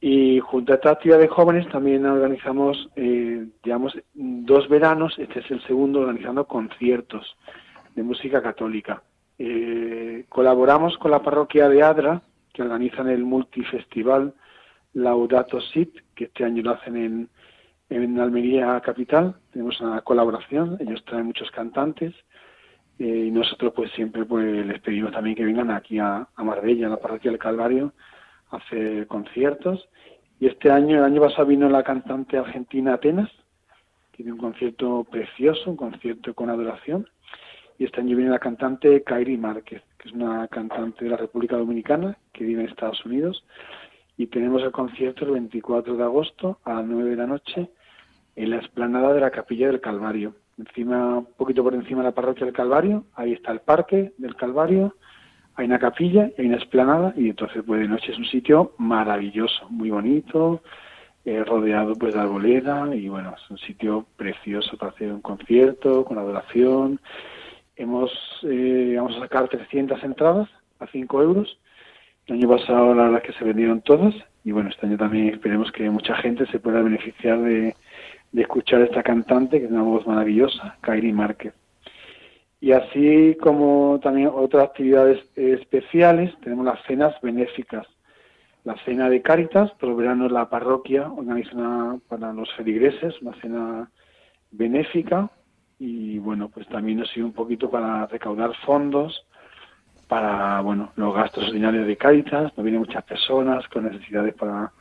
Y junto a esta actividad de jóvenes también organizamos, eh, digamos, dos veranos, este es el segundo, organizando conciertos de música católica. Eh, colaboramos con la parroquia de Adra, que organizan el multifestival Laudato Sit, que este año lo hacen en, en Almería Capital. Tenemos una colaboración, ellos traen muchos cantantes eh, y nosotros pues siempre pues les pedimos también que vengan aquí a, a Marbella, a la parroquia del Calvario, a hacer conciertos. Y este año, el año pasado vino la cantante argentina Atenas, que tiene un concierto precioso, un concierto con adoración. Y este año viene la cantante Kairi Márquez, que es una cantante de la República Dominicana que vive en Estados Unidos y tenemos el concierto el 24 de agosto a las 9 de la noche en la explanada de la Capilla del Calvario. Encima, un poquito por encima de la parroquia del Calvario, ahí está el parque del Calvario, hay una capilla hay una explanada y entonces pues de noche es un sitio maravilloso, muy bonito, eh, rodeado pues de arboleda y bueno, es un sitio precioso para hacer un concierto con adoración. Hemos, eh, vamos a sacar 300 entradas a 5 euros el año pasado la verdad es que se vendieron todas y bueno, este año también esperemos que mucha gente se pueda beneficiar de, escuchar a esta cantante que es una voz maravillosa, Kairi Márquez. Y así como también otras actividades especiales, tenemos las cenas benéficas. La cena de Cáritas, por el verano la parroquia organiza para los feligreses una cena benéfica y bueno, pues también ha sido un poquito para recaudar fondos para bueno los gastos ordinarios de Cáritas, nos vienen muchas personas con necesidades para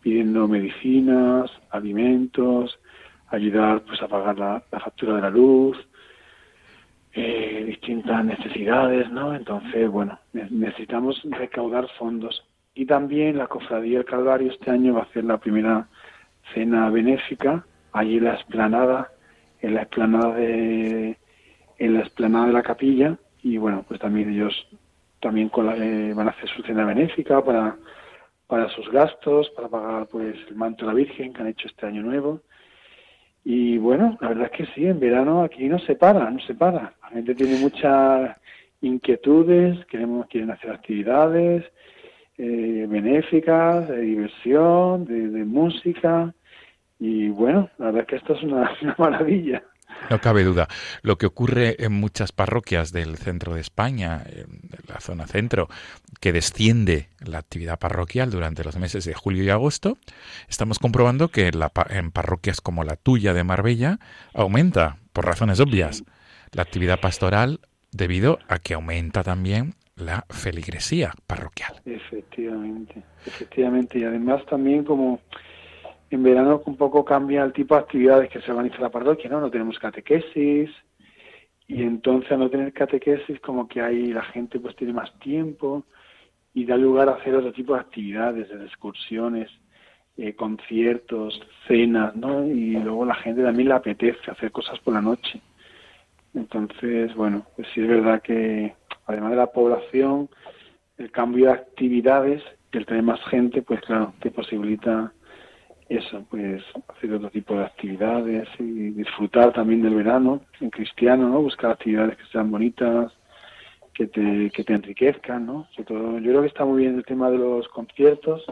pidiendo medicinas, alimentos, ayudar pues a pagar la, factura de la luz, eh, distintas necesidades, ¿no? Entonces, bueno, necesitamos recaudar fondos. Y también la Cofradía del Calvario este año va a hacer la primera cena benéfica allí en la explanada, en la explanada de en la explanada de la capilla, y bueno, pues también ellos también eh, van a hacer su cena benéfica para, para sus gastos, para pagar pues el manto de la Virgen que han hecho este año nuevo. Y bueno, la verdad es que sí, en verano aquí no se para, no se para. La gente tiene muchas inquietudes, queremos, quieren hacer actividades eh, benéficas, de diversión, de, música. Y bueno, la verdad es que esto es una maravilla. No cabe duda. Lo que ocurre en muchas parroquias del centro de España, en la zona centro, que desciende la actividad parroquial durante los meses de julio y agosto, estamos comprobando que en parroquias como la tuya de Marbella aumenta, por razones obvias, la actividad pastoral debido a que aumenta también la feligresía parroquial. Efectivamente, efectivamente. Y además también como en verano un poco cambia el tipo de actividades que se organiza la parroquia, ¿no? No tenemos catequesis y entonces al no tener catequesis como que ahí la gente pues tiene más tiempo y da lugar a hacer otro tipo de actividades, de excursiones, eh, conciertos, cenas, ¿no? Y luego la gente también le apetece hacer cosas por la noche. Entonces, bueno, pues sí es verdad que además de la población, el cambio de actividades el tener más gente, pues claro, te posibilita eso, pues hacer otro tipo de actividades y disfrutar también del verano en cristiano, ¿no? Buscar actividades que sean bonitas, que te, que te enriquezcan, ¿no? Yo creo que está muy bien el tema de los conciertos.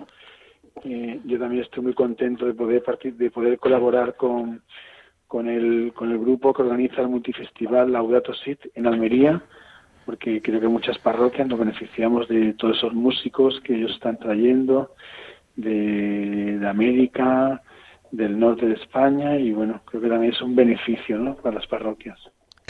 Eh, yo también estoy muy contento de poder partir, de poder colaborar con, con el, con el grupo que organiza el multifestival Laudato Sit en Almería, porque creo que muchas parroquias nos beneficiamos de todos esos músicos que ellos están trayendo de, América, del norte de España y bueno, creo que también es un beneficio ¿no? para las parroquias.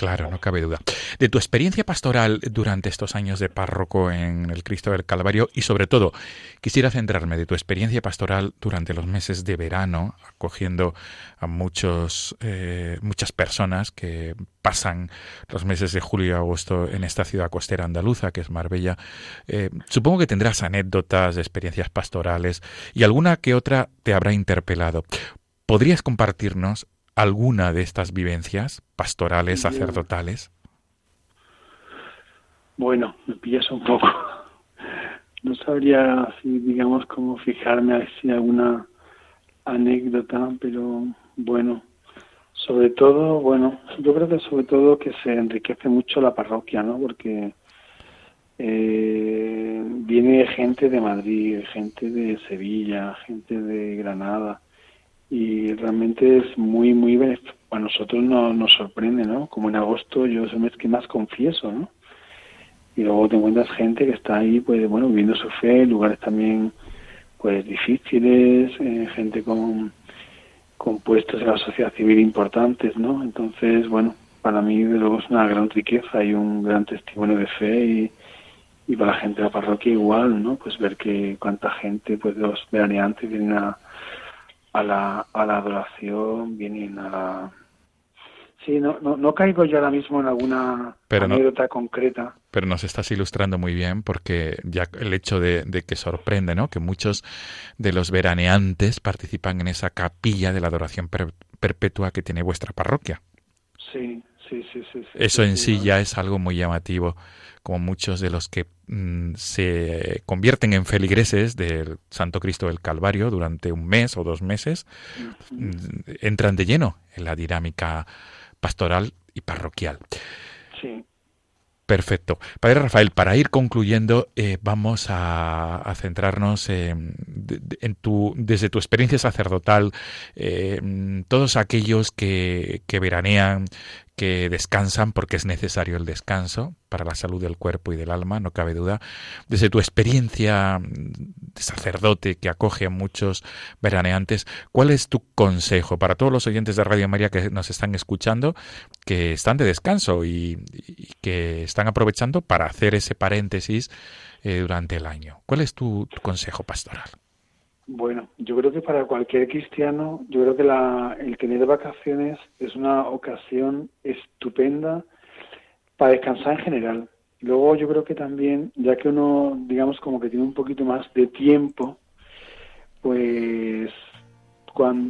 Claro, no cabe duda. De tu experiencia pastoral durante estos años de párroco en el Cristo del Calvario y sobre todo quisiera centrarme de tu experiencia pastoral durante los meses de verano, acogiendo a muchos, eh, muchas personas que pasan los meses de julio y agosto en esta ciudad costera andaluza que es Marbella. Eh, supongo que tendrás anécdotas, experiencias pastorales y alguna que otra te habrá interpelado. ¿Podrías compartirnos alguna de estas vivencias pastorales, sacerdotales? Bueno, me pillas un poco. No sabría, si digamos, cómo fijarme si alguna anécdota, pero bueno, sobre todo, bueno, yo creo que sobre todo que se enriquece mucho la parroquia, ¿no? Porque eh, viene gente de Madrid, gente de Sevilla, gente de Granada, y realmente es muy, muy a nosotros no, nos sorprende, ¿no? Como en agosto yo es el mes que más confieso, ¿no? Y luego te encuentras gente que está ahí, pues, bueno, viviendo su fe, lugares también, pues, difíciles, eh, gente con, con puestos en la sociedad civil importantes, ¿no? Entonces, bueno, para mí, de luego, es una gran riqueza y un gran testimonio de fe y, y para la gente de la parroquia igual, ¿no? Pues ver que cuánta gente, pues, los veraneantes vienen a a la, a la adoración, vienen a la... Sí, no, no, no caigo yo ahora mismo en alguna anécdota concreta. Pero nos estás ilustrando muy bien porque ya el hecho de, que sorprende, ¿no? Que muchos de los veraneantes participan en esa capilla de la adoración perpetua que tiene vuestra parroquia. Sí, sí, sí, sí. Eso en sí ya es algo muy llamativo como muchos de los que mm, se convierten en feligreses del Santo Cristo del Calvario durante un mes o dos meses, mm, entran de lleno en la dinámica pastoral y parroquial. Sí. Perfecto. Padre Rafael, para ir concluyendo, eh, vamos a, centrarnos en, tu, desde tu experiencia sacerdotal, eh, todos aquellos que, que veranean, que descansan porque es necesario el descanso para la salud del cuerpo y del alma, no cabe duda. Desde tu experiencia de sacerdote que acoge a muchos veraneantes, ¿cuál es tu consejo para todos los oyentes de Radio María que nos están escuchando, que están de descanso y, que están aprovechando para hacer ese paréntesis eh, durante el año? ¿Cuál es tu consejo pastoral? Bueno, yo creo que para cualquier cristiano, yo creo que la, el tener vacaciones es una ocasión estupenda para descansar en general. Luego yo creo que también, ya que uno, digamos, como que tiene un poquito más de tiempo, pues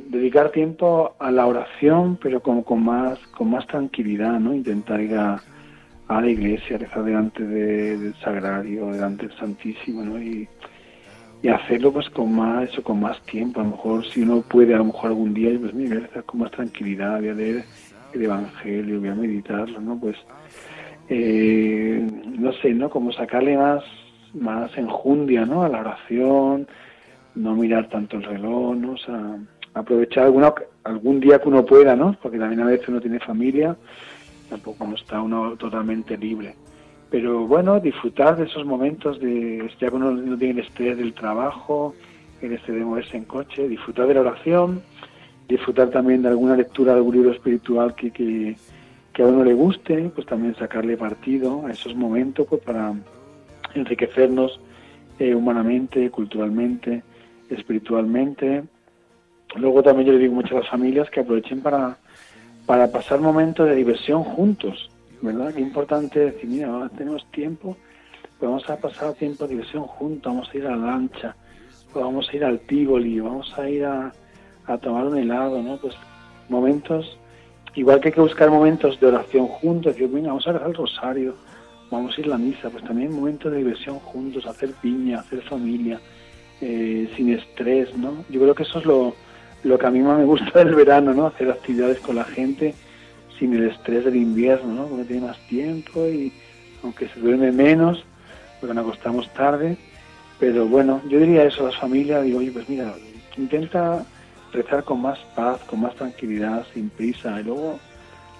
dedicar tiempo a la oración, pero como con más, con más tranquilidad, ¿no? Intentar ir a, la iglesia, rezar delante del sagrario, delante del Santísimo, ¿no? Y, y hacerlo pues con más eso con más tiempo. A lo mejor si uno puede a lo mejor algún día pues mira voy a estar con más tranquilidad voy a leer el evangelio voy a meditarlo no pues eh, no sé no como sacarle más más enjundia no a la oración no mirar tanto el reloj no o sea aprovechar alguna, algún día que uno pueda no porque también a veces uno tiene familia tampoco no está uno totalmente libre pero bueno, disfrutar de esos momentos de ya que uno no tiene el estrés del trabajo, el estrés de moverse en coche, disfrutar de la oración, disfrutar también de alguna lectura de algún libro espiritual que, que, a uno le guste, pues también sacarle partido a esos momentos pues para enriquecernos eh, humanamente, culturalmente, espiritualmente. Luego también yo le digo mucho a las familias que aprovechen para, para pasar momentos de diversión juntos ¿verdad? Qué importante decir, mira, ahora tenemos tiempo, pues vamos a pasar tiempo de diversión juntos, vamos a ir a la lancha, pues vamos a ir al Tivoli, vamos a ir a, tomar un helado, ¿no? Pues momentos, igual que hay que buscar momentos de oración juntos, decir, venga, vamos a rezar el rosario, vamos a ir a la misa, pues también momentos de diversión juntos, hacer piña, hacer familia, eh, sin estrés, ¿no? Yo creo que eso es lo, lo que a mí más me gusta del verano, ¿no? Hacer actividades con la gente, sin el estrés del invierno, ¿no? Porque tiene más tiempo y aunque se duerme menos, porque nos acostamos tarde, pero bueno, yo diría eso a las familias, digo, oye, pues mira, intenta rezar con más paz, con más tranquilidad, sin prisa, y luego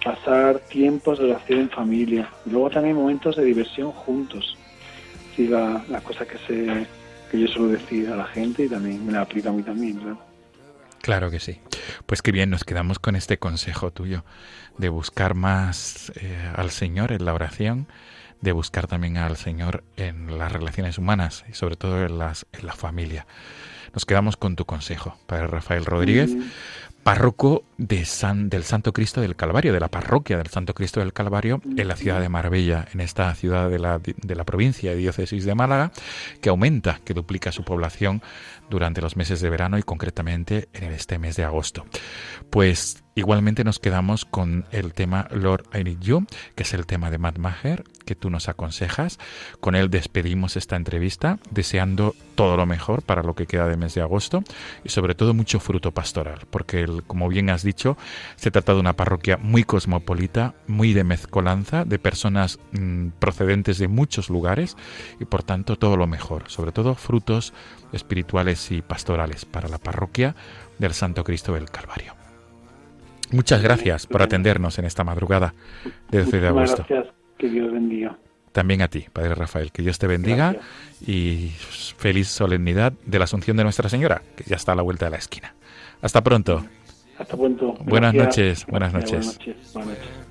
pasar tiempos de oración en familia, luego también momentos de diversión juntos. Sí, la, la cosa que, se, que yo suelo decir a la gente y también me la aplica a mí también, ¿no? Claro que sí. Pues qué bien, nos quedamos con este consejo tuyo de buscar más eh, al Señor en la oración, de buscar también al Señor en las relaciones humanas y sobre todo en, las, en la familia. Nos quedamos con tu consejo, Padre Rafael Rodríguez, párroco de San, del Santo Cristo del Calvario, de la parroquia del Santo Cristo del Calvario en la ciudad de Marbella, en esta ciudad de la, de la provincia de diócesis de Málaga, que aumenta, que duplica su población durante los meses de verano y concretamente en este mes de agosto. Pues igualmente nos quedamos con el tema Lord I Need You, que es el tema de Matt Maher, que tú nos aconsejas. Con él despedimos esta entrevista, deseando todo lo mejor para lo que queda de mes de agosto y sobre todo mucho fruto pastoral, porque como bien has dicho, se trata de una parroquia muy cosmopolita, muy de mezcolanza, de personas mm, procedentes de muchos lugares y por tanto todo lo mejor, sobre todo frutos espirituales y pastorales para la parroquia del Santo Cristo del Calvario. Muchas gracias por atendernos en esta madrugada de 12 de agosto. Gracias, que Dios bendiga. También a ti, Padre Rafael, que Dios te bendiga y feliz solemnidad de la Asunción de Nuestra Señora, que ya está a la vuelta de la esquina. Hasta pronto. Hasta pronto. Buenas noches. Buenas noches. Buenas noches.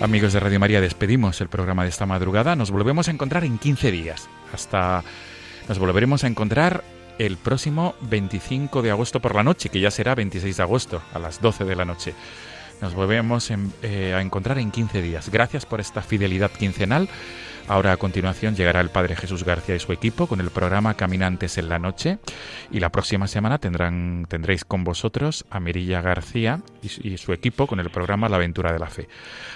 Amigos de Radio María, despedimos el programa de esta madrugada. Nos volvemos a encontrar en 15 días. Hasta nos volveremos a encontrar el próximo 25 de agosto por la noche, que ya será 26 de agosto a las 12 de la noche. Nos volvemos eh, a encontrar en 15 días. Gracias por esta fidelidad quincenal. Ahora a continuación llegará el Padre Jesús García y su equipo con el programa Caminantes en la Noche y la próxima semana tendrán, tendréis con vosotros a Mirilla García y, y su equipo con el programa La Aventura de la Fe.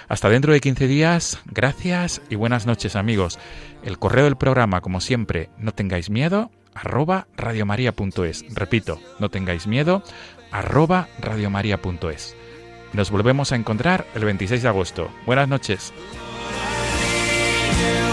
Hasta dentro de 15 días, gracias y buenas noches amigos. El correo del programa, como siempre, no tengáis miedo, arroba radiomaria.es. Repito, no tengáis miedo, arroba radiomaria.es. Nos volvemos a encontrar el 26 de agosto. Buenas noches. you.